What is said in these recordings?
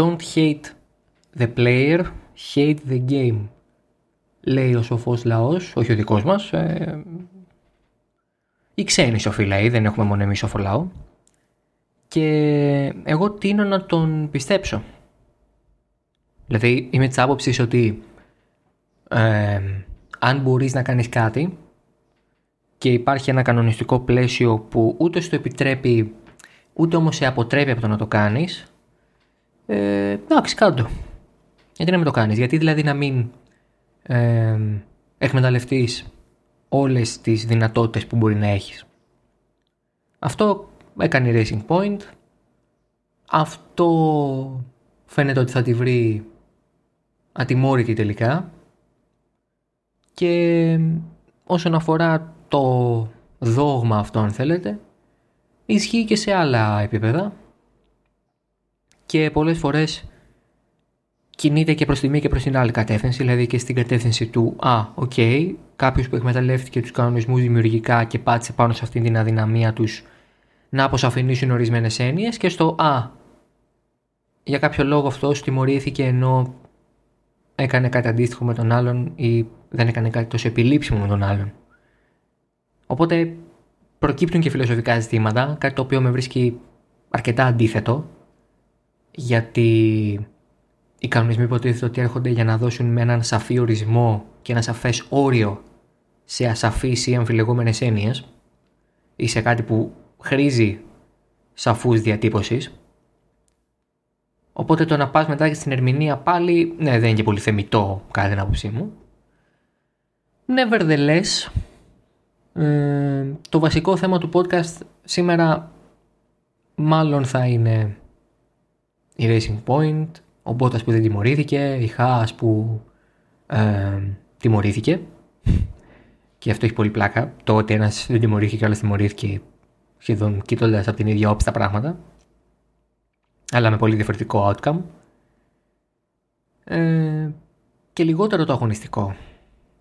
Don't hate the player, hate the game. Λέει ο σοφός λαός, όχι ο δικός μας. Ε, οι ξένοι σοφοί λέει, δεν έχουμε μόνο εμείς σοφό λαό. Και εγώ τίνω να τον πιστέψω. Δηλαδή είμαι της άποψης ότι ε, αν μπορείς να κάνεις κάτι και υπάρχει ένα κανονιστικό πλαίσιο που ούτε στο επιτρέπει ούτε όμως σε αποτρέπει από το να το κάνεις ε, εντάξει κάτω. Γιατί να μην το κάνεις; Γιατί δηλαδή να μην ε, εκμεταλλευτείς όλες τις δυνατότητες που μπορεί να έχεις; Αυτό έκανε η Racing Point. Αυτό φαίνεται ότι θα τη βρει ατιμόρυτη τελικά. Και όσον αφορά το δόγμα αυτό αν θέλετε ισχύει και σε άλλα επίπεδα και πολλές φορές κινείται και προς τη μία και προς την άλλη κατεύθυνση, δηλαδή και στην κατεύθυνση του «Α, ok, okay, κάποιος που εκμεταλλεύτηκε τους κανονισμούς δημιουργικά και πάτησε πάνω σε αυτήν την αδυναμία τους να αποσαφηνίσουν ορισμένες έννοιες και στο «Α, για κάποιο λόγο αυτός τιμωρήθηκε ενώ έκανε κάτι αντίστοιχο με τον άλλον ή δεν έκανε κάτι τόσο επιλήψιμο με τον άλλον». Οπότε προκύπτουν και φιλοσοφικά ζητήματα, κάτι το οποίο με βρίσκει αρκετά αντίθετο, γιατί οι κανονισμοί υποτίθεται ότι έρχονται για να δώσουν με έναν σαφή ορισμό και ένα σαφές όριο σε ασαφείς ή αμφιλεγόμενες έννοιες ή σε κάτι που χρήζει σαφούς διατύπωσης. Οπότε το να πας μετά και στην ερμηνεία πάλι, ναι δεν είναι και πολύ θεμητό κατά την άποψή μου. Nevertheless, ε, το βασικό θέμα του podcast σήμερα μάλλον θα είναι η Racing Point, ο Μπότας που δεν τιμωρήθηκε, η Haas που ε, τιμωρήθηκε και αυτό έχει πολύ πλάκα, το ότι ένας δεν τιμωρήθηκε και άλλος τιμωρήθηκε σχεδόν κοιτώντας από την ίδια όψη τα πράγματα αλλά με πολύ διαφορετικό outcome ε, και λιγότερο το αγωνιστικό.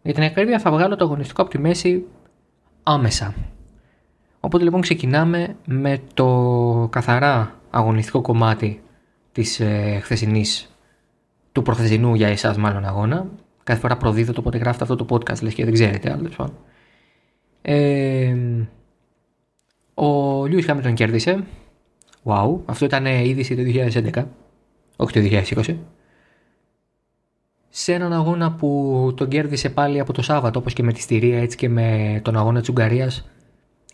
Για την ακρίβεια θα βγάλω το αγωνιστικό από τη μέση άμεσα. Οπότε λοιπόν ξεκινάμε με το καθαρά αγωνιστικό κομμάτι της ε, χθεσινής, του προχθεσινού για εσάς μάλλον αγώνα. Κάθε φορά προδίδω το πότε γράφετε αυτό το podcast, λες και δεν ξέρετε άλλο. Ε, ο Λιούις Χάμιλτον κέρδισε. Wow, αυτό ήταν είδηση το 2011, όχι το 2020 σε έναν αγώνα που τον κέρδισε πάλι από το Σάββατο, όπως και με τη Στηρία έτσι και με τον αγώνα της Ουγγαρίας.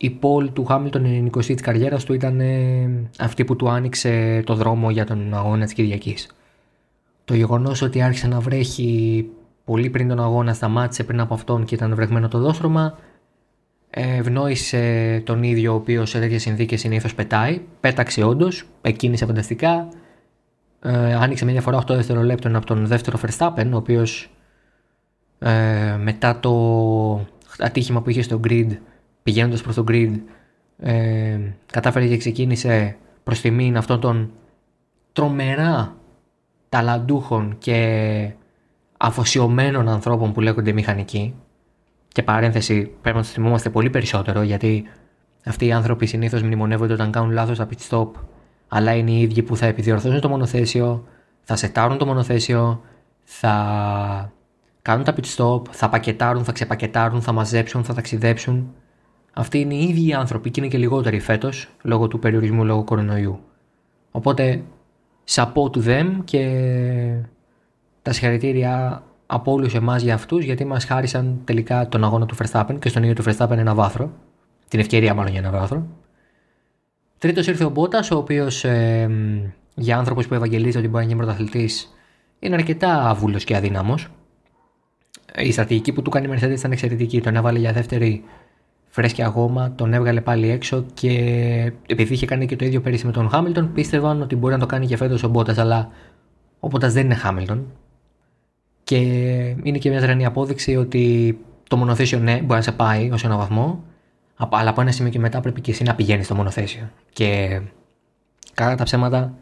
Η πόλη του Χάμιλτον, η 20η της καριέρας του, ήταν ε, αυτή που του άνοιξε το δρόμο για τον αγώνα της Κυριακής. Το γεγονός ότι άρχισε να βρέχει πολύ πριν τον αγώνα, σταμάτησε πριν από αυτόν και ήταν βρεγμένο το δόστρωμα, ευνόησε τον ίδιο ο οποίος σε τέτοιες συνθήκες συνήθως πετάει. Πέταξε όντως, εκκίνησε φανταστικά, ε, άνοιξε μια διαφορά 8 δευτερολέπτων από τον δεύτερο Verstappen, ο οποίος ε, μετά το ατύχημα που είχε στο grid, πηγαίνοντας προς το grid, ε, κατάφερε και ξεκίνησε προς τιμήν αυτών των τρομερά ταλαντούχων και αφοσιωμένων ανθρώπων που λέγονται μηχανικοί. Και παρένθεση, πρέπει να τους θυμόμαστε πολύ περισσότερο γιατί αυτοί οι άνθρωποι συνήθως μνημονεύονται όταν κάνουν λάθος από pit stop αλλά είναι οι ίδιοι που θα επιδιορθώσουν το μονοθέσιο, θα σετάρουν το μονοθέσιο, θα κάνουν τα pit stop, θα πακετάρουν, θα ξεπακετάρουν, θα μαζέψουν, θα ταξιδέψουν. Αυτοί είναι οι ίδιοι άνθρωποι και είναι και λιγότεροι φέτος λόγω του περιορισμού λόγω κορονοϊού. Οπότε, σαπό του them και τα συγχαρητήρια από όλους εμάς για αυτούς γιατί μας χάρισαν τελικά τον αγώνα του Verstappen και στον ίδιο του Verstappen ένα βάθρο. Την ευκαιρία μάλλον για ένα βάθρο. Τρίτος ήρθε ο Μπότας, ο οποίος ε, για άνθρωπο που ευαγγελίζει ότι μπορεί να γίνει πρωταθλητής είναι αρκετά αβούλος και αδύναμος. Η στρατηγική που του κάνει η Mercedes ήταν εξαιρετική. Τον έβαλε για δεύτερη φρέσκια γόμα, τον έβγαλε πάλι έξω και επειδή είχε κάνει και το ίδιο πέρυσι με τον Χάμιλτον, πίστευαν ότι μπορεί να το κάνει και φέτος ο Μπότας. Αλλά ο Μπότας δεν είναι Χάμιλτον. Και είναι και μια τρανή απόδειξη ότι το μονοθέσιο ναι, μπορεί να σε πάει ως ένα βαθμό, αλλά από ένα σημείο και μετά πρέπει και εσύ να πηγαίνεις στο μονοθέσιο. Και κατά τα ψέματα,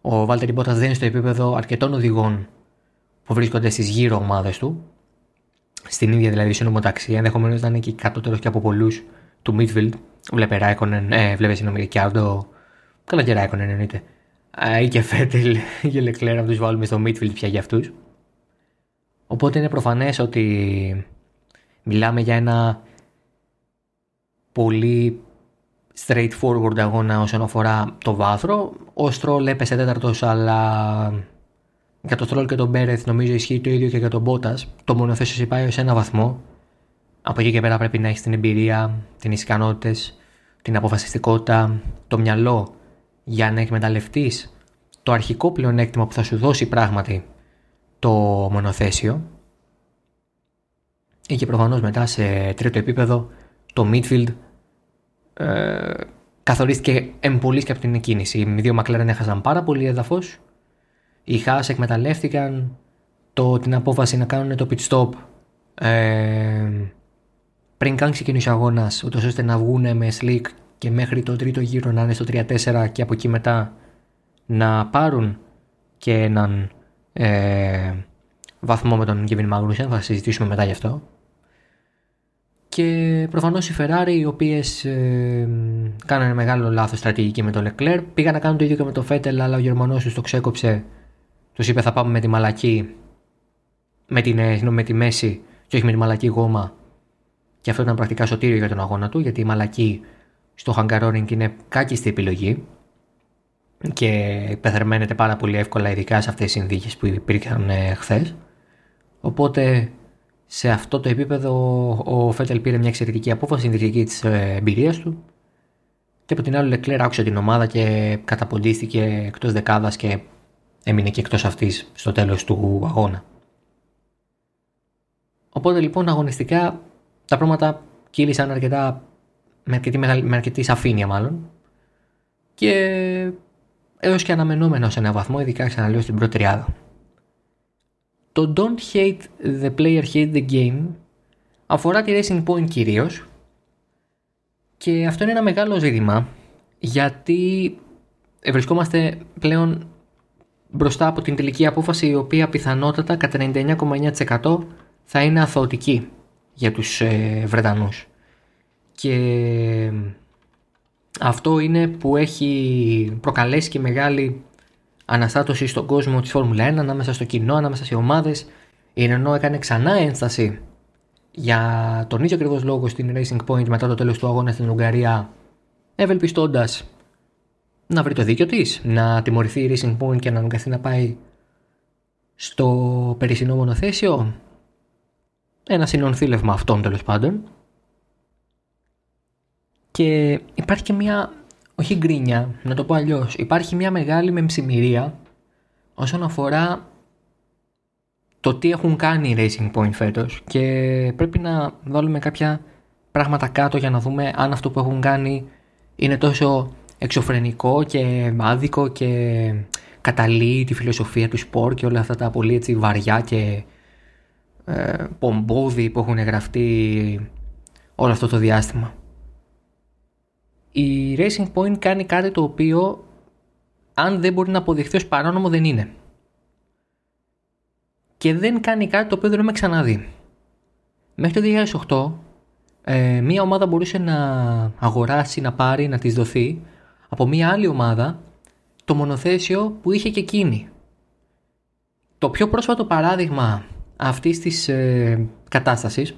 ο Βάλτερ Μπότας δεν είναι στο επίπεδο αρκετών οδηγών που βρίσκονται στις γύρω ομάδες του. Στην ίδια δηλαδή συνομοταξία. Ενδεχομένως να είναι και κατώτερο και από πολλούς του Midfield. Βλέπε Ράικονεν, ε, βλέπε συγγνώμη, Ρικιάρντο. Καλά και Ράικονεν εννοείται. ή και Φέτελ και Λεκλέρ να τους βάλουμε στο midfield πια για αυτούς. Οπότε είναι προφανές ότι μιλάμε για ένα πολύ straightforward αγώνα όσον αφορά το βάθρο. Ο Στρόλ έπεσε τέταρτος αλλά για τον Στρόλ και τον Μπέρεθ νομίζω ισχύει το ίδιο και για τον Μπότας. Το μονοθέσιο πάει σε ένα βαθμό. Από εκεί και πέρα πρέπει να έχεις την εμπειρία, τι ικανότητες, την αποφασιστικότητα, το μυαλό για να εκμεταλλευτείς το αρχικό πλεονέκτημα που θα σου δώσει πράγματι το μονοθέσιο. Και προφανώς μετά σε τρίτο επίπεδο το midfield ε, καθορίστηκε εμπολής και από την κίνηση. Οι δύο Μακλέρεν έχασαν πάρα πολύ έδαφος. Οι Χάς εκμεταλλεύτηκαν το, την απόφαση να κάνουν το pit stop ε, πριν καν ξεκινήσει ο αγώνας, ούτως ώστε να βγουν με slick και μέχρι το τρίτο γύρο να είναι στο 3-4 και από εκεί μετά να πάρουν και έναν ε, βαθμό με τον Kevin Magnussen, θα συζητήσουμε μετά γι' αυτό. Και προφανώς οι Ferrari, οι οποίες ε, κάνανε μεγάλο λάθος στρατηγική με τον Leclerc, πήγαν να κάνουν το ίδιο και με τον Vettel, αλλά ο Γερμανός τους το ξέκοψε. Τους είπε θα πάμε με τη μαλακή, με, την, ε, με τη μέση και όχι με τη μαλακή γόμα. Και αυτό ήταν πρακτικά σωτήριο για τον αγώνα του, γιατί η μαλακή στο Χαγκαρόνινγκ είναι κάκιστη επιλογή και πεθερμένεται πάρα πολύ εύκολα ειδικά σε αυτές τις συνθήκες που υπήρχαν ε, χθες. Οπότε σε αυτό το επίπεδο ο Φέτελ πήρε μια εξαιρετική απόφαση, συνδυτική της ε, εμπειρίας του και από την άλλη Λεκλέρ άκουσε την ομάδα και καταποντίστηκε εκτός δεκάδας και έμεινε και εκτός αυτής στο τέλος του αγώνα. Οπότε λοιπόν αγωνιστικά τα πράγματα κύλησαν αρκετά με αρκετή, με αρκετή σαφήνεια μάλλον και έως και αναμενόμενο σε ένα βαθμό, ειδικά ξαναλέω στην πρώτη τριάδα. Το Don't Hate the Player Hate the Game αφορά τη Racing Point κυρίως και αυτό είναι ένα μεγάλο ζήτημα γιατί βρισκόμαστε πλέον μπροστά από την τελική απόφαση η οποία πιθανότατα κατά 99,9% θα είναι αθωωτική για τους ε, Βρετανούς. Και αυτό είναι που έχει προκαλέσει και μεγάλη αναστάτωση στον κόσμο της Φόρμουλα 1, ανάμεσα στο κοινό, ανάμεσα σε ομάδες. Η Renault έκανε ξανά ένσταση για τον ίδιο ακριβώς λόγο στην Racing Point μετά το τέλος του αγώνα στην Ουγγαρία, ευελπιστώντας να βρει το δίκιο της, να τιμωρηθεί η Racing Point και να αναγκαστεί να πάει στο περισσινό μονοθέσιο. Ένα συνονθήλευμα αυτών τέλος πάντων. Και υπάρχει και μια, όχι γκρίνια, να το πω αλλιώς, υπάρχει μια μεγάλη μεμψημυρία όσον αφορά το τι έχουν κάνει οι Racing Point φέτος και πρέπει να βάλουμε κάποια πράγματα κάτω για να δούμε αν αυτό που έχουν κάνει είναι τόσο εξωφρενικό και άδικο και καταλύει τη φιλοσοφία του σπορ και όλα αυτά τα πολύ έτσι βαριά και ε, πομπόδι που έχουν γραφτεί όλο αυτό το διάστημα η Racing Point κάνει κάτι το οποίο αν δεν μπορεί να αποδειχθεί ως παράνομο δεν είναι. Και δεν κάνει κάτι το οποίο δεν έχουμε ξαναδεί. Μέχρι το 2008 ε, μία ομάδα μπορούσε να αγοράσει, να πάρει, να της δοθεί από μία άλλη ομάδα το μονοθέσιο που είχε και εκείνη. Το πιο πρόσφατο παράδειγμα αυτής της ε, κατάστασης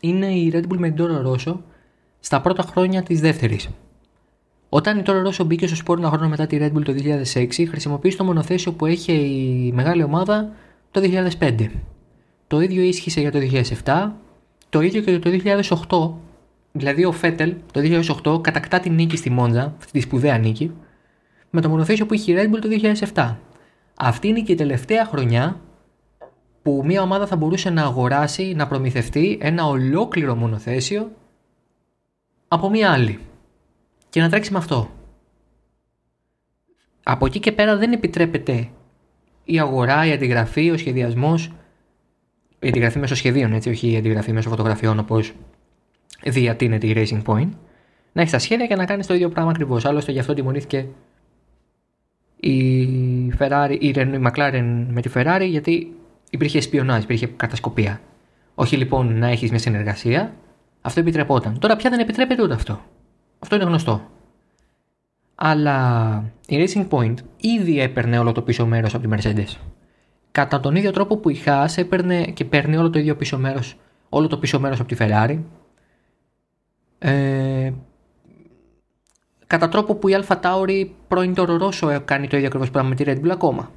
είναι η Red Bull με την Toro στα πρώτα χρόνια της δεύτερης. Όταν η Toro Rosso μπήκε στο σπόρο ένα χρόνο μετά τη Red Bull το 2006, χρησιμοποίησε το μονοθέσιο που είχε η μεγάλη ομάδα το 2005. Το ίδιο ίσχυσε για το 2007, το ίδιο και το 2008. Δηλαδή ο Φέτελ το 2008 κατακτά την νίκη στη Μόντζα, αυτή τη σπουδαία νίκη, με το μονοθέσιο που είχε η Red Bull το 2007. Αυτή είναι και η τελευταία χρονιά που μια ομάδα θα μπορούσε να αγοράσει, να προμηθευτεί ένα ολόκληρο μονοθέσιο από μία άλλη και να τρέξει με αυτό. Από εκεί και πέρα δεν επιτρέπεται η αγορά, η αντιγραφή, ο σχεδιασμός. Η αντιγραφή μέσω σχεδίων, έτσι, όχι η αντιγραφή μέσω φωτογραφιών όπως διατείνεται η Racing Point. Να έχει τα σχέδια και να κάνεις το ίδιο πράγμα ακριβώς. Άλλωστε γι' αυτό τιμωρήθηκε η, Ferrari, η, η McLaren με τη Ferrari γιατί υπήρχε σπιονάζ, υπήρχε κατασκοπία. Όχι λοιπόν να έχεις μια συνεργασία, αυτό επιτρεπόταν. Τώρα πια δεν επιτρέπεται ούτε αυτό. Αυτό είναι γνωστό. αλλά η Racing Point ήδη έπαιρνε όλο το πίσω μέρος από τη Mercedes. Κατά τον ίδιο τρόπο που η Haas έπαιρνε και παίρνει όλο το ίδιο πίσω μέρος, όλο το πίσω μέρος από τη Ferrari. Ε, κατά τρόπο που η Alpha Tauri πρώην το Ρορόσο κάνει το ίδιο ακριβώς πράγμα με τη Red Bull ακόμα.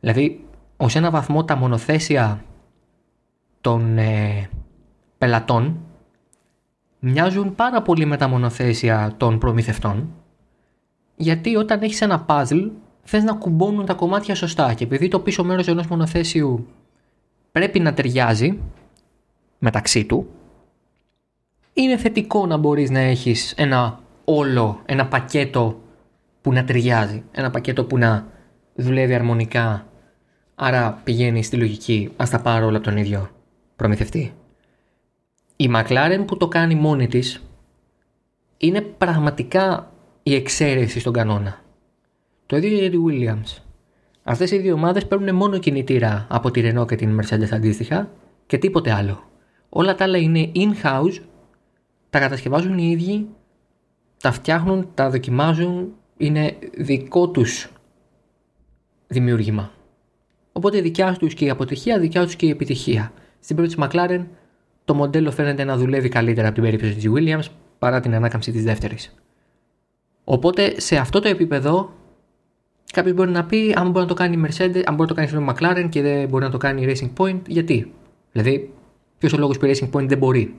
Δηλαδή, ως ένα βαθμό τα μονοθέσια των ε, πελατών μοιάζουν πάρα πολύ με τα μονοθέσια των προμηθευτών γιατί όταν έχεις ένα puzzle θες να κουμπώνουν τα κομμάτια σωστά και επειδή το πίσω μέρος ενός μονοθέσιου πρέπει να ταιριάζει μεταξύ του είναι θετικό να μπορείς να έχεις ένα όλο, ένα πακέτο που να ταιριάζει, ένα πακέτο που να δουλεύει αρμονικά άρα πηγαίνει στη λογική ας τα πάρω όλα από τον ίδιο προμηθευτή. Η McLaren που το κάνει μόνη της είναι πραγματικά η εξαίρεση στον κανόνα. Το ίδιο για τη Williams. Αυτές οι δύο ομάδες παίρνουν μόνο κινητήρα από τη Renault και την Mercedes αντίστοιχα και τίποτε άλλο. Όλα τα άλλα είναι in-house, τα κατασκευάζουν οι ίδιοι, τα φτιάχνουν, τα δοκιμάζουν, είναι δικό τους δημιούργημα. Οπότε δικιά τους και η αποτυχία, δικιά τους και η επιτυχία. Στην περίπτωση της McLaren, το μοντέλο φαίνεται να δουλεύει καλύτερα από την περίπτωση της Williams παρά την ανάκαμψη της δεύτερης. Οπότε σε αυτό το επίπεδο κάποιος μπορεί να πει αν μπορεί να το κάνει η Mercedes, αν μπορεί να το κάνει η McLaren και δεν μπορεί να το κάνει η Racing Point, γιατί; Δηλαδή, ποιος ο λόγος που η Racing Point δεν μπορεί;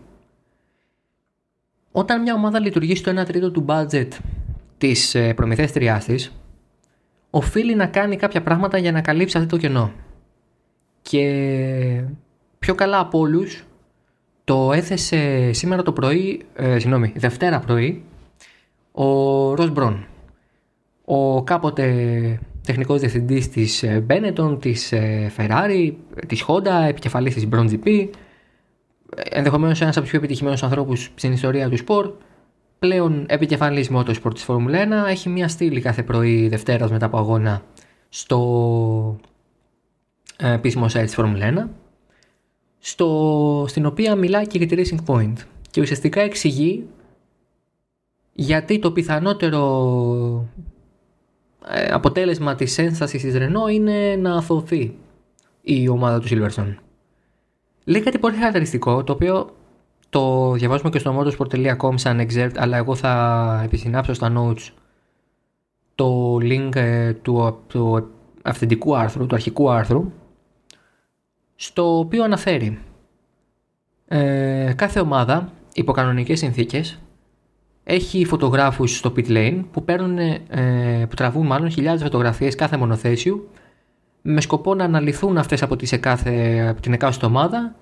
Όταν μια ομάδα λειτουργεί στο 1 τρίτο του budget της ε, προμηθέστριά της, οφείλει να κάνει κάποια πράγματα για να καλύψει αυτό το κενό. Και πιο καλά από όλους, το έθεσε σήμερα το πρωί, ε, συγγνώμη, Δευτέρα πρωί, ο Ρος Μπρον. Ο κάποτε τεχνικός διευθυντής της ε, Benetton, της ε, Ferrari, της Honda, επικεφαλής της Brown GP, ενδεχομένως ένας από τους πιο επιτυχημένους ανθρώπους στην ιστορία του σπορ, πλέον επικεφαλής motorsport της Φόρμουλα 1, έχει μια στήλη κάθε πρωί Δευτέρας μετά από αγώνα στο ε, επίσημο site της Φόρμουλα 1, στο, στην οποία μιλάει και για τη Racing Point και ουσιαστικά εξηγεί γιατί το πιθανότερο ε, αποτέλεσμα της ένστασης της Ρενό είναι να αθωθεί η ομάδα του Silverstone. Λέει κάτι πολύ χαρακτηριστικό, το οποίο το διαβάζουμε και στο motorsport.com σαν exert, αλλά εγώ θα επισυνάψω στα notes το link ε, του, του αυθεντικού άρθρου, του αρχικού άρθρου, στο οποίο αναφέρει ε, κάθε ομάδα υπό κανονικές συνθήκες έχει φωτογράφους στο pit lane που, παίρνουν, ε, που τραβούν μάλλον χιλιάδες φωτογραφίες κάθε μονοθέσιου με σκοπό να αναλυθούν αυτές από, τις εκάθε, από την εκάστοτε ομάδα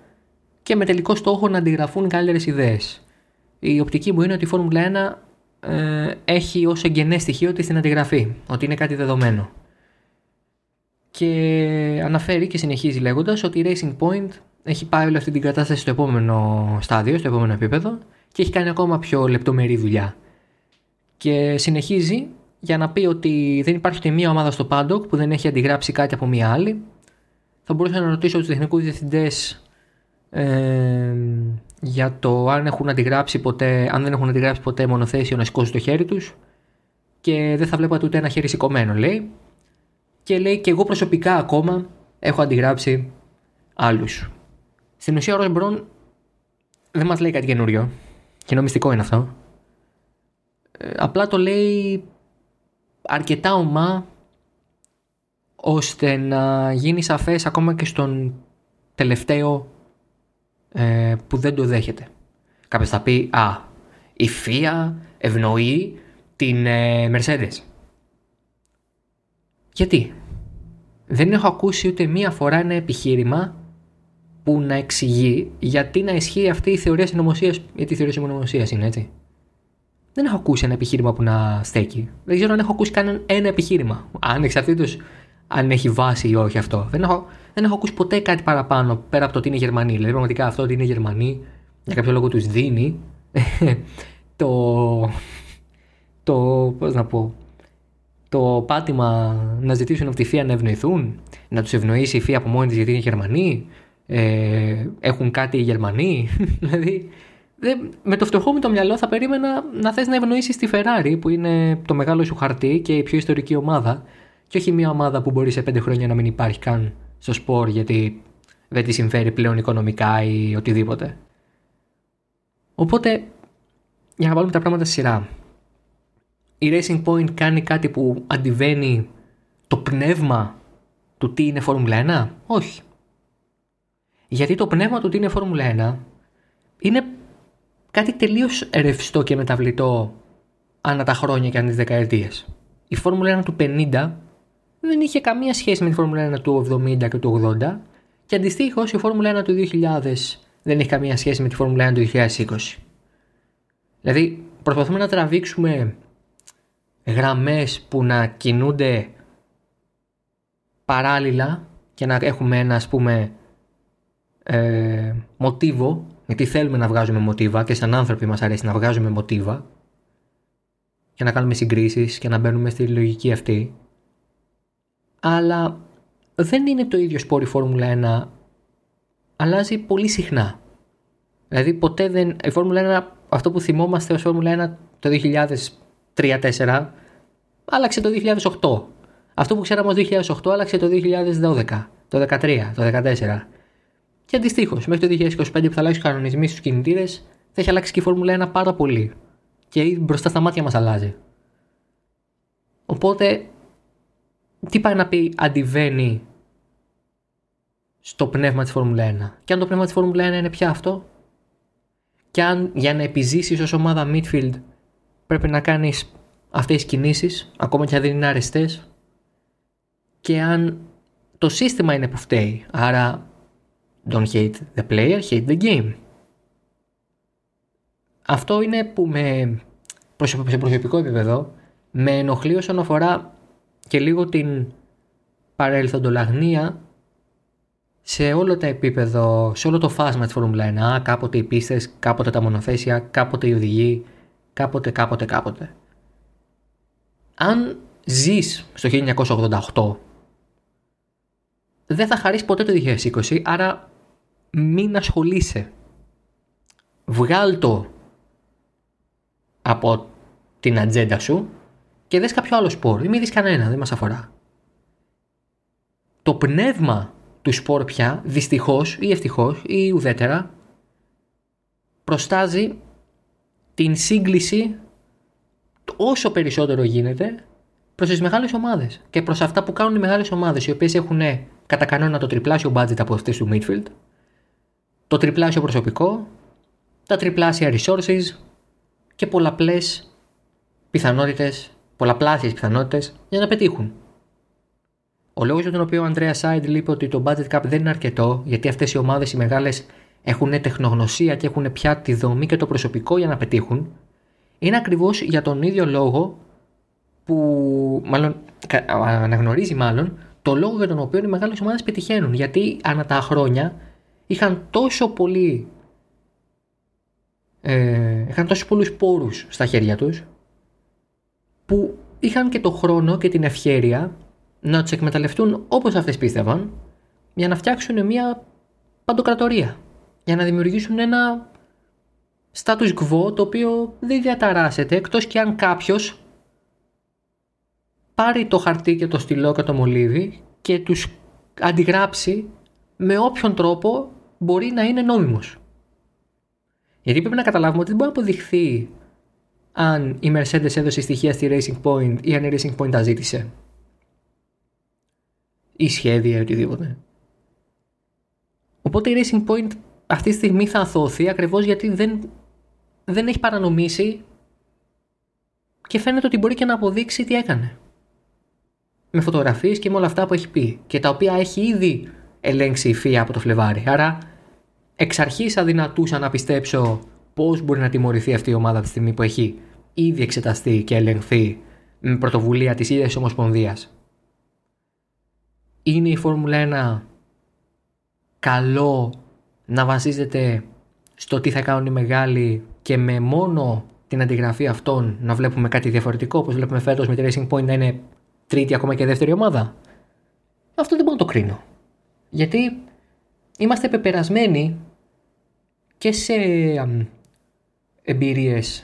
και με τελικό στόχο να αντιγραφούν καλύτερες ιδέες. Η οπτική μου είναι ότι η Φόρμουλα 1 ε, έχει ως εγγενές στοιχείο της την αντιγραφή, ότι είναι κάτι δεδομένο. Και αναφέρει και συνεχίζει λέγοντας ότι η Racing Point έχει πάει όλη αυτή την κατάσταση στο επόμενο στάδιο, στο επόμενο επίπεδο και έχει κάνει ακόμα πιο λεπτομερή δουλειά. Και συνεχίζει για να πει ότι δεν υπάρχει ούτε μία ομάδα στο Paddock που δεν έχει αντιγράψει κάτι από μία άλλη. Θα μπορούσα να ρωτήσω τους τεχνικούς διευθυντές ε, για το αν έχουν αντιγράψει ποτέ, αν δεν έχουν αντιγράψει ποτέ μονοθέσιο να σηκώσει το χέρι τους και δεν θα βλέπατε ούτε ένα χέρι σηκωμένο λέει και λέει και εγώ προσωπικά ακόμα έχω αντιγράψει άλλους. Στην ουσία ο Ροσμπρόν δεν μας λέει κάτι καινούριο και μυστικό είναι αυτό. Ε, απλά το λέει αρκετά ομά ώστε να γίνει σαφές ακόμα και στον τελευταίο ε, που δεν το δέχεται. Κάποιος θα πει «Α, η Φία ευνοεί την ε, Mercedes». Γιατί; Δεν έχω ακούσει ούτε μία φορά ένα επιχείρημα που να εξηγεί γιατί να ισχύει αυτή η θεωρία συνωμοσίας. Γιατί η θεωρία συνωμοσίας είναι έτσι. Δεν έχω ακούσει ένα επιχείρημα που να στέκει. Δεν ξέρω αν έχω ακούσει κανένα ένα επιχείρημα. Ανεξαρτήτω αν έχει βάση ή όχι αυτό. Δεν έχω, δεν έχω ακούσει ποτέ κάτι παραπάνω πέρα από το ότι είναι Γερμανοί. Δηλαδή, πραγματικά αυτό ότι είναι Γερμανοί για κάποιο λόγο τους δίνει το. το. πώς να πω. Το πάτημα να ζητήσουν από τη Φία να ευνοηθούν, να τους ευνοήσει η Φία από μόνη της γιατί είναι Γερμανοί, ε, έχουν κάτι οι Γερμανοί. δηλαδή δεν, με το φτωχό μου το μυαλό θα περίμενα να θες να ευνοήσεις τη Ferrari που είναι το μεγάλο σου χαρτί και η πιο ιστορική ομάδα και όχι μια ομάδα που μπορεί σε πέντε χρόνια να μην υπάρχει καν στο σπορ γιατί δεν τη συμφέρει πλέον οικονομικά ή οτιδήποτε. Οπότε, για να βάλουμε τα πράγματα στη σειρά. Η Racing Point κάνει κάτι που αντιβαίνει το πνεύμα του τι είναι Φόρμουλα 1. Όχι. Γιατί το πνεύμα του τι είναι Φόρμουλα 1 είναι κάτι τελείως ρευστό και μεταβλητό ανά τα χρόνια και ανά τις δεκαετίες. Η Φόρμουλα 1 του 50 δεν είχε καμία σχέση με τη Φόρμουλα 1 του 70 και του 80 και αντιστοίχως η Φόρμουλα 1 του 2000 δεν έχει καμία σχέση με τη Φόρμουλα 1 του 2020. Δηλαδή προσπαθούμε να τραβήξουμε γραμμές που να κινούνται παράλληλα και να έχουμε ένα ας πούμε ε, μοτίβο γιατί θέλουμε να βγάζουμε μοτίβα και σαν άνθρωποι μας αρέσει να βγάζουμε μοτίβα και να κάνουμε συγκρίσεις και να μπαίνουμε στη λογική αυτή. Αλλά δεν είναι το ίδιο σπόρ η Φόρμουλα 1 αλλάζει πολύ συχνά. Δηλαδή ποτέ δεν η Φόρμουλα 1 αυτό που θυμόμαστε ως Φόρμουλα 1 το 2003-2004 άλλαξε το 2008 αυτό που ξέραμε το 2008 άλλαξε το 2012, το 2013, το 2014. Και αντιστοίχως, μέχρι το 2025 που θα αλλάξει κανονισμοί στους κινητήρες, θα έχει αλλάξει και η Φόρμουλα 1 πάρα πολύ. Και μπροστά στα μάτια μας αλλάζει. Οπότε, τι πάει να πει αντιβαίνει στο πνεύμα της Φόρμουλα 1. Και αν το πνεύμα της Φόρμουλα 1 είναι πια αυτό, και αν για να επιζήσεις ως ομάδα midfield πρέπει να κάνεις αυτές τις κινήσεις, ακόμα και αν δεν είναι αρεστές, και αν το σύστημα είναι που φταίει. Άρα don't hate the player, hate the game. Αυτό είναι που με, σε προσωπικό επίπεδο με ενοχλεί όσον αφορά και λίγο την παρελθοντολαγνία σε όλο το επίπεδο, σε όλο το φάσμα της Φόρμουλα 1, κάποτε οι πίστες, κάποτε τα μονοθέσια, κάποτε οι οδηγοί, κάποτε, κάποτε, κάποτε. Αν ζεις στο 1988 δεν θα χαρίσει ποτέ το 2020, άρα μην ασχολείσαι. Βγάλ το από την ατζέντα σου και δες κάποιο άλλο σπορ. Μην δεις κανένα, δεν μας αφορά. Το πνεύμα του σπορ πια, δυστυχώς ή ευτυχώς ή ουδέτερα, προστάζει την σύγκληση όσο περισσότερο γίνεται προς τις μεγάλες ομάδες και προς αυτά που κάνουν οι μεγάλες ομάδες οι οποίες έχουν κατά κανόνα το τριπλάσιο budget από αυτές του midfield, το τριπλάσιο προσωπικό, τα τριπλάσια resources και πολλαπλές πιθανότητες, πολλαπλάσιες πιθανότητες για να πετύχουν. Ο λόγος για τον οποίο ο Ανδρέας Σάιντ είπε ότι το budget cap δεν είναι αρκετό, γιατί αυτές οι ομάδες οι μεγάλες έχουν τεχνογνωσία και έχουν πια τη δομή και το προσωπικό για να πετύχουν, είναι ακριβώς για τον ίδιο λόγο που μάλλον αναγνωρίζει μάλλον το λόγο για τον οποίο οι μεγάλες ομάδες πετυχαίνουν. Γιατί ανά τα χρόνια είχαν τόσο πολύ. Ε, είχαν τόσους πολλούς πόρους στα χέρια τους που είχαν και το χρόνο και την ευχέρεια να τους εκμεταλλευτούν όπως αυτές πίστευαν για να φτιάξουν μια παντοκρατορία. Για να δημιουργήσουν ένα status quo το οποίο δεν διαταράσσεται εκτός και αν κάποιος πάρει το χαρτί και το στυλό και το μολύβι και τους αντιγράψει με όποιον τρόπο μπορεί να είναι νόμιμος. Γιατί πρέπει να καταλάβουμε ότι δεν μπορεί να αποδειχθεί αν η Mercedes έδωσε στοιχεία στη Racing Point ή αν η Racing Point τα ζήτησε. Ή σχέδια ή οτιδήποτε. Οπότε η Racing Point αυτή τη στιγμή θα αθώθει ακριβώς γιατί δεν, δεν έχει παρανομήσει και φαίνεται ότι μπορεί και να αποδείξει τι έκανε με φωτογραφίες και με όλα αυτά που έχει πει και τα οποία έχει ήδη ελέγξει η ΦΙΑ από το Φλεβάρι. Άρα εξ αρχής αδυνατούσα να πιστέψω πώς μπορεί να τιμωρηθεί αυτή η ομάδα τη στιγμή που έχει ήδη εξεταστεί και ελεγχθεί με πρωτοβουλία της ίδιας Ομοσπονδίας. Είναι η Φόρμουλα 1 καλό να βασίζεται στο τι θα κάνουν οι μεγάλοι και με μόνο την αντιγραφή αυτών να βλέπουμε κάτι διαφορετικό όπως βλέπουμε φέτος με τη Racing Point να είναι τρίτη ακόμα και δεύτερη ομάδα. Αυτό δεν μπορώ να το κρίνω. Γιατί είμαστε πεπερασμένοι και σε εμπειρίες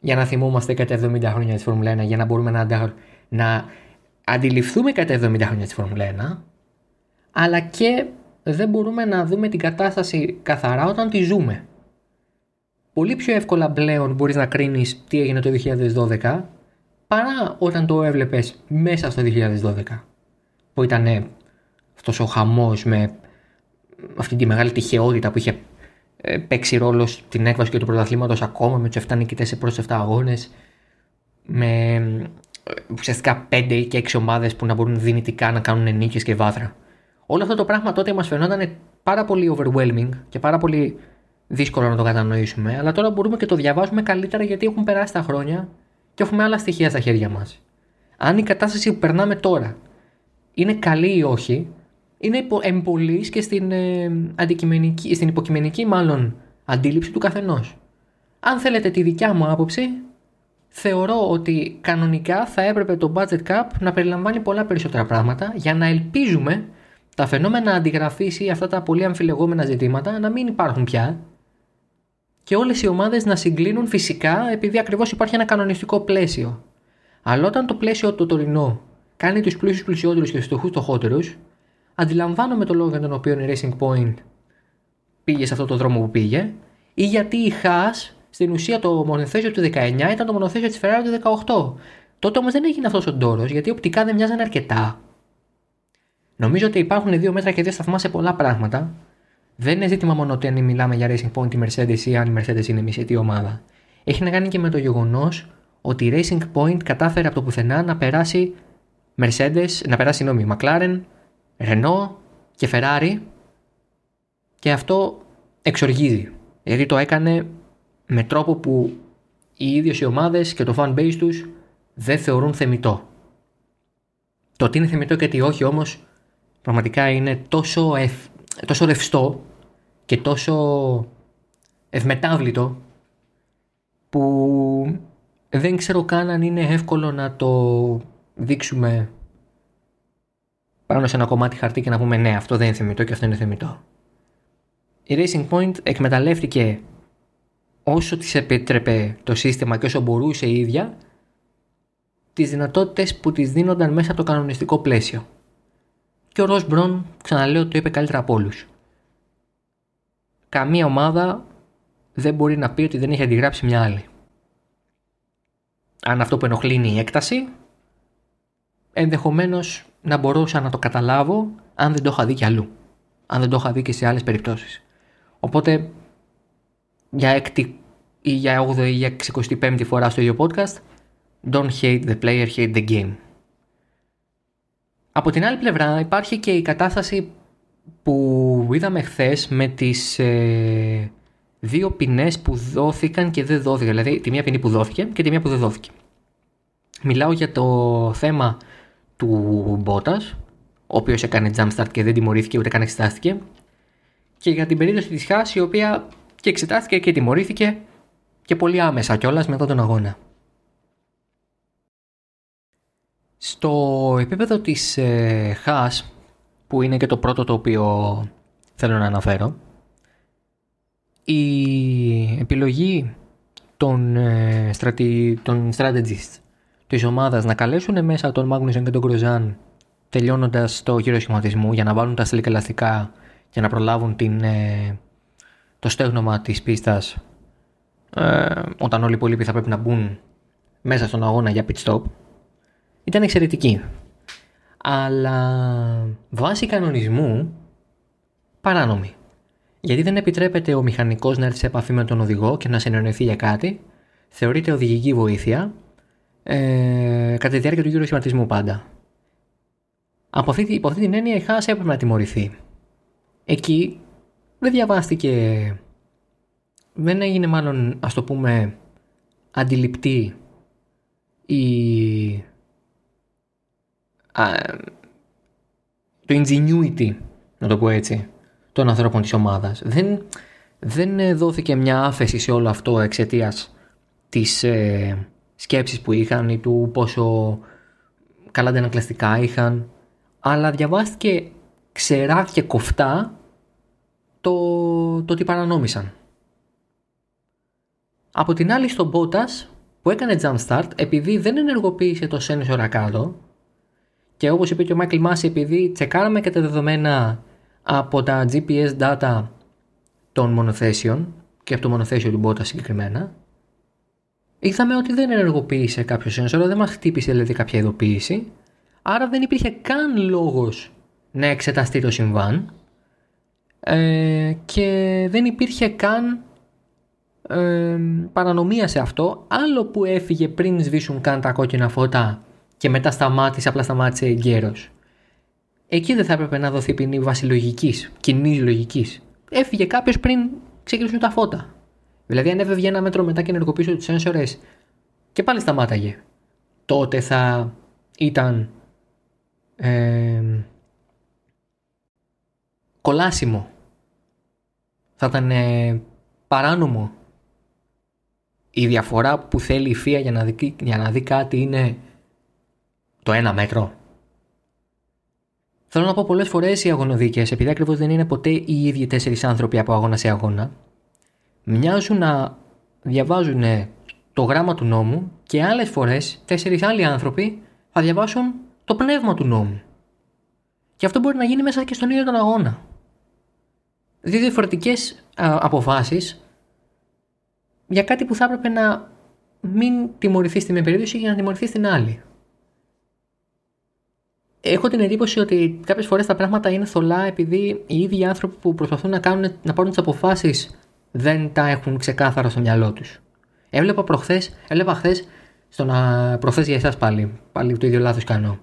για να θυμόμαστε κατά 70 χρόνια της Φόρμουλα 1 για να μπορούμε να, να αντιληφθούμε κατά 70 χρόνια της Φόρμουλα 1 αλλά και δεν μπορούμε να δούμε την κατάσταση καθαρά όταν τη ζούμε. Πολύ πιο εύκολα πλέον μπορείς να κρίνεις τι έγινε το 2012 παρά όταν το έβλεπες μέσα στο 2012 που ήταν αυτός ο χαμός με αυτή τη μεγάλη τυχεότητα που είχε ε, παίξει ρόλο στην έκβαση και του πρωταθλήματος ακόμα με τους 7 νικητές σε πρώτους 7 αγώνες. Με ε, ουσιαστικά 5 και 6 ομάδες που να μπορούν δυνητικά να κάνουν νίκες και βάθρα. Όλο αυτό το πράγμα τότε μας φαινόταν πάρα πολύ overwhelming και πάρα πολύ δύσκολο να το κατανοήσουμε. Αλλά τώρα μπορούμε και το διαβάζουμε καλύτερα γιατί έχουν περάσει τα χρόνια και έχουμε άλλα στοιχεία στα χέρια μας. Αν η κατάσταση που περνάμε τώρα είναι καλή ή όχι, είναι εμπολής και στην, ε, αντικειμενική, στην υποκειμενική μάλλον αντίληψη του καθενός. Αν θέλετε τη δικιά μου άποψη, θεωρώ ότι κανονικά θα έπρεπε το budget cap να περιλαμβάνει πολλά περισσότερα πράγματα για να ελπίζουμε τα φαινόμενα αντιγραφής ή αυτά τα πολύ αμφιλεγόμενα ζητήματα να μην υπάρχουν πια και όλες οι ομάδες να συγκλίνουν φυσικά επειδή ακριβώς υπάρχει ένα κανονιστικό πλαίσιο. Αλλά όταν το πλαίσιο το τωρινό κάνει τους πλούσιους πλουσιότερους και τους φτωχούς φτωχότερους, αντιλαμβάνομαι το λόγο για τον οποίο η Racing Point πήγε σε αυτό το δρόμο που πήγε ή γιατί η Haas στην ουσία το μονοθέσιο του 19 ήταν το μονοθέσιο της Ferrari του 18. Τότε όμως δεν έγινε αυτός ο ντόρος γιατί οπτικά δεν μοιάζαν αρκετά. Νομίζω ότι υπάρχουν δύο μέτρα και δύο σταθμά σε πολλά πράγματα. Δεν είναι ζήτημα μόνο ότι αν μιλάμε για Racing Point η Mercedes ή αν η Mercedes είναι μισή ομάδα. Έχει να κάνει και με το γεγονός ότι η Racing Point κατάφερε από το πουθενά να περάσει Mercedes, να περάσει νόμι McLaren, Renault και Ferrari και αυτό εξοργίζει. Γιατί το έκανε με τρόπο που οι ίδιες οι ομάδες και το fan base τους δεν θεωρούν θεμητό. Το τι είναι θεμητό και τι όχι όμως πραγματικά είναι τόσο, ευ... τόσο ρευστό και τόσο ευμετάβλητο που δεν ξέρω καν αν είναι εύκολο να το δείξουμε πάνω σε ένα κομμάτι χαρτί και να πούμε ναι αυτό δεν είναι θεμητό και αυτό είναι θεμητό. Η Racing Point εκμεταλλεύτηκε όσο της επέτρεπε το σύστημα και όσο μπορούσε η ίδια τις δυνατότητες που της δίνονταν μέσα από το κανονιστικό πλαίσιο. Και ο Ρος Μπρον, ξαναλέω, το είπε καλύτερα από όλους. Καμία ομάδα δεν μπορεί να πει ότι δεν έχει αντιγράψει μια άλλη. Αν αυτό που ενοχλεί είναι η έκταση, ενδεχομένως να μπορούσα να το καταλάβω αν δεν το είχα δει κι αλλού. Αν δεν το είχα δει και σε άλλες περιπτώσεις. Οπότε για έκτη ή για 8η ή για 65η φορά στο ίδιο podcast Don't hate the player, hate the game. Από την άλλη πλευρά υπάρχει και η κατάσταση που είδαμε χθες με τις ε, δύο ποινές που δόθηκαν και δεν δόθηκαν. Δηλαδή τη μία ποινή που δόθηκε και τη μία που δεν δόθηκε. Μιλάω για το θέμα του Μπότας, ο οποίος έκανε jumpstart και δεν τιμωρήθηκε ούτε καν εξετάστηκε, και για την περίπτωση της Χάς, η οποία και εξετάστηκε και τιμωρήθηκε και πολύ άμεσα κιόλας μετά τον αγώνα. Στο επίπεδο της ε, Χάς, που είναι και το πρώτο το οποίο θέλω να αναφέρω, η επιλογή των, ε, στρατη, των strategists της ομάδας να καλέσουν μέσα τον Μάγνουσεν και τον Γκροζάν τελειώνοντας το γύρο σχηματισμού για να βάλουν τα στελικά ελαστικά και να προλάβουν την, ε, το στέγνομα της πίστας ε, όταν όλοι οι υπόλοιποι θα πρέπει να μπουν μέσα στον αγώνα για pit stop ήταν εξαιρετική. Αλλά βάσει κανονισμού παράνομη. Γιατί δεν επιτρέπεται ο μηχανικός να έρθει σε επαφή με τον οδηγό και να συνεννοηθεί για κάτι, θεωρείται οδηγική βοήθεια ε, κατά τη διάρκεια του γύρου σχηματισμού πάντα. Από αυτή, υπό αυτή την έννοια η Χάς έπρεπε να τιμωρηθεί. Εκεί δεν διαβάστηκε, δεν έγινε μάλλον ας το πούμε αντιληπτή η, α, το ingenuity, να το πω έτσι, των ανθρώπων της ομάδας. Δεν, δεν δόθηκε μια άφεση σε όλο αυτό εξαιτίας της, ε, σκέψεις που είχαν ή του πόσο καλά αντανακλαστικά είχαν αλλά διαβάστηκε ξερά και κοφτά το, το ότι παρανόμησαν. Από την άλλη στον Bottas που έκανε jump start επειδή δεν ενεργοποίησε το sensor κάτω και όπως είπε και ο Michael Massey επειδή τσεκάραμε και τα δεδομένα από τα GPS data των μονοθέσεων και από το μονοθέσιο του Bottas συγκεκριμένα είδαμε ότι δεν ενεργοποίησε κάποιος sensor, δεν μας χτύπησε δηλαδή κάποια ειδοποίηση άρα δεν υπήρχε καν λόγος να εξεταστεί το συμβάν ε, και δεν υπήρχε καν ε, παρανομία σε αυτό. Άλλο που έφυγε πριν σβήσουν καν τα κόκκινα φώτα και μετά σταμάτησε, απλά σταμάτησε εγκαίρω. Εκεί δεν θα έπρεπε να δοθεί ποινή βάση λογική, κοινή λογικής. Έφυγε κάποιος πριν ξεκινήσουν τα φώτα. Δηλαδή, αν έφευγε ένα μέτρο μετά και ενεργοποιούσε τους σένσορε και πάλι σταμάταγε, τότε θα ήταν ε, κολάσιμο. Θα ήταν ε, παράνομο η διαφορά που θέλει η ΦΙΑ για να δει, για να δει κάτι είναι το ένα μέτρο. Θέλω να πω πολλές φορές οι αγωνοδίκες, επειδή ακριβώς δεν είναι ποτέ οι ίδιοι τέσσερις άνθρωποι από αγώνα σε αγώνα, μοιάζουν να διαβάζουν το γράμμα του νόμου και άλλες φορές τέσσερις άλλοι άνθρωποι θα διαβάσουν το πνεύμα του νόμου. Και αυτό μπορεί να γίνει μέσα και στον ίδιο τον αγώνα. Δύο διαφορετικές αποφάσεις για κάτι που θα έπρεπε να μην τιμωρηθεί στην μία περίπτωση για να τιμωρηθεί στην άλλη. Έχω την εντύπωση ότι κάποιες φορές τα πράγματα είναι θολά επειδή οι ίδιοι άνθρωποι που προσπαθούν να, κάνουν, να πάρουν τις αποφάσεις δεν τα έχουν ξεκάθαρα στο μυαλό τους. Έβλεπα προχθές, έβλεπα χθες στον προχθές για εσάς πάλι. Πάλι το ίδιο λάθος κάνω.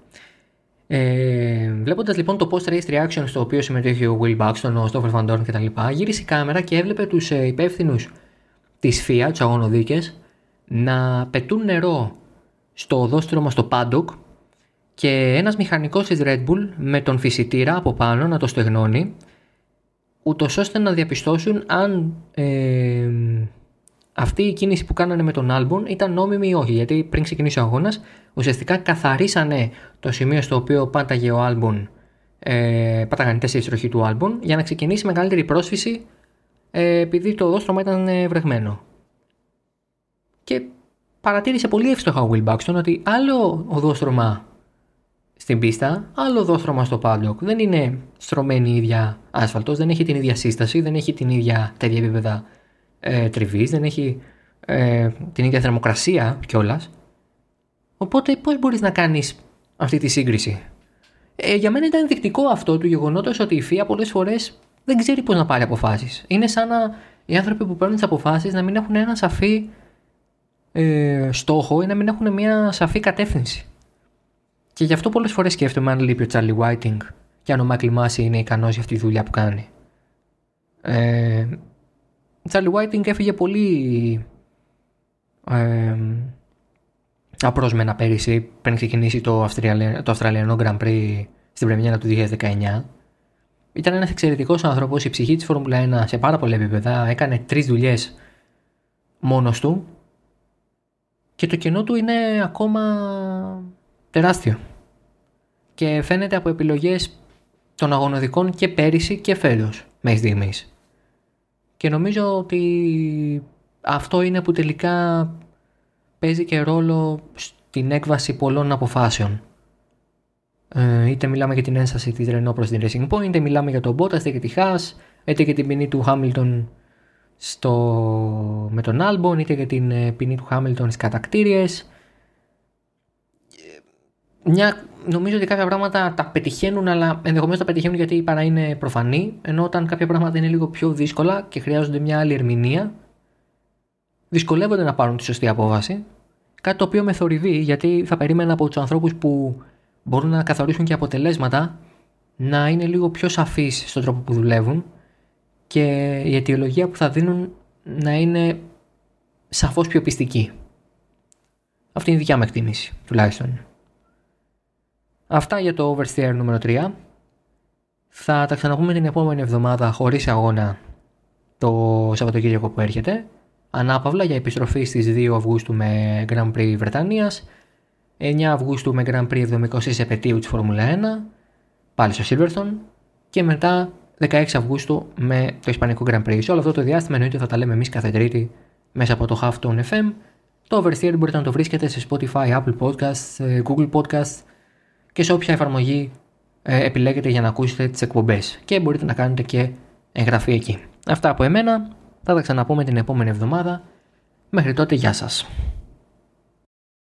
Ε, Βλέποντας λοιπόν το post race reaction στο οποίο συμμετέχει ο Will Buxton, ο Stoffer Van Dorn κτλ., γύρισε η κάμερα και έβλεπε τους ε, υπεύθυνους της FIA, τους αγωνοδίκες, να πετούν νερό στο οδόστρωμα στο paddock και ένας μηχανικός της Red Bull με τον φυσιτήρα από πάνω να το στεγνώνει ούτως ώστε να διαπιστώσουν αν ε, αυτή η κίνηση που κάνανε με τον Albon ήταν νόμιμη ή όχι. Γιατί πριν ξεκινήσει ο αγώνας, ουσιαστικά καθαρίσανε το σημείο στο οποίο πάταγε ο Albon, ε, πάταγαν οι τέσσερις τροχοί του Albon, για να ξεκινήσει μεγαλύτερη πρόσφυση ε, επειδή το οδόστρωμα ήταν ε, βρεγμένο. Και παρατήρησε πολύ εύστοχα ο Will Buxton ότι άλλο οδόστρωμα στην πίστα, άλλο οδόστρωμα στο paddock. Δεν είναι στρωμένη η ίδια άσφαλτος, δεν έχει την ίδια σύσταση, δεν έχει την ίδια τα ίδια επίπεδα ε, τριβής, δεν έχει ε, την ίδια θερμοκρασία κιόλας. Οπότε πώς μπορείς να κάνεις αυτή τη σύγκριση; Ε, για μένα ήταν ενδεικτικό αυτό του γεγονότος ότι η FIA πολλές φορές δεν ξέρει πώς να πάρει αποφάσεις. Είναι σαν να οι άνθρωποι που παίρνουν τις αποφάσεις να μην έχουν ένα σαφή ε, στόχο ή να μην έχουν μια σαφή κατεύθυνση. Και γι' αυτό πολλές φορές σκέφτομαι αν λείπει ο Τσάρλι Βάιτινγκ και αν ο Μάικλ Μάση είναι ικανός για αυτή τη δουλειά που κάνει. Ε, ο Τσάρλι Βάιτινγκ έφυγε πολύ ε, απρόσμενα πέρυσι πριν ξεκινήσει το, Αυστραλιανό, το Αυστραλιανό Grand Prix στην Πρεμιέρα του 2019 ήταν ένας εξαιρετικός άνθρωπος, η ψυχή της Φόρμουλα 1 σε πάρα πολλά επίπεδα. Έκανε τρεις δουλειές μόνος του και το κενό του είναι ακόμα τεράστιο. Και φαίνεται από επιλογές των αγωνοδικών και πέρυσι και φέτος μέχρι στιγμής. Και νομίζω ότι αυτό είναι που τελικά παίζει και ρόλο στην έκβαση πολλών αποφάσεων. Ε, είτε μιλάμε για την ένσταση της Renault προς την Racing Point, είτε μιλάμε για τον Bottas, είτε και τη Haas, είτε και την ποινή του Hamilton στο... με τον Albon, είτε και την ε, ποινή του Hamilton στις κατακτήριες. Μια, νομίζω ότι κάποια πράγματα τα πετυχαίνουν, αλλά ενδεχομένως τα πετυχαίνουν γιατί παρά είναι προφανή, ενώ όταν κάποια πράγματα είναι λίγο πιο δύσκολα και χρειάζονται μια άλλη ερμηνεία, δυσκολεύονται να πάρουν τη σωστή απόφαση. Κάτι το οποίο με θορυβεί, γιατί θα περίμενα από τους ανθρώπους που μπορούν να καθορίσουν και αποτελέσματα να είναι λίγο πιο σαφείς στον τρόπο που δουλεύουν και η αιτιολογία που θα δίνουν να είναι σαφώς πιο πιστική. Αυτή είναι η δικιά μου εκτίμηση, τουλάχιστον. Αυτά για το Oversteer νούμερο 3. Θα τα ξαναπούμε την επόμενη εβδομάδα χωρίς αγώνα το Σαββατοκύριακο που έρχεται. Ανάπαυλα για επιστροφή στις 2 Αυγούστου με Grand Prix Βρετανίας 9 Αυγούστου με Grand Prix 70 επαιτίου της Φόρμουλα 1, πάλι στο Silverstone και μετά 16 Αυγούστου με το Ισπανικό Grand Prix. Σε όλο αυτό το διάστημα εννοείται θα τα λέμε εμείς κάθε Τρίτη μέσα από το Halftone FM. Το Oversteer μπορείτε να το βρίσκετε σε Spotify, Apple Podcasts, Google Podcasts και σε όποια εφαρμογή ε, επιλέγετε για να ακούσετε τις εκπομπές και μπορείτε να κάνετε και εγγραφή εκεί. Αυτά από εμένα, θα τα ξαναπούμε την επόμενη εβδομάδα. Μέχρι τότε γεια σας.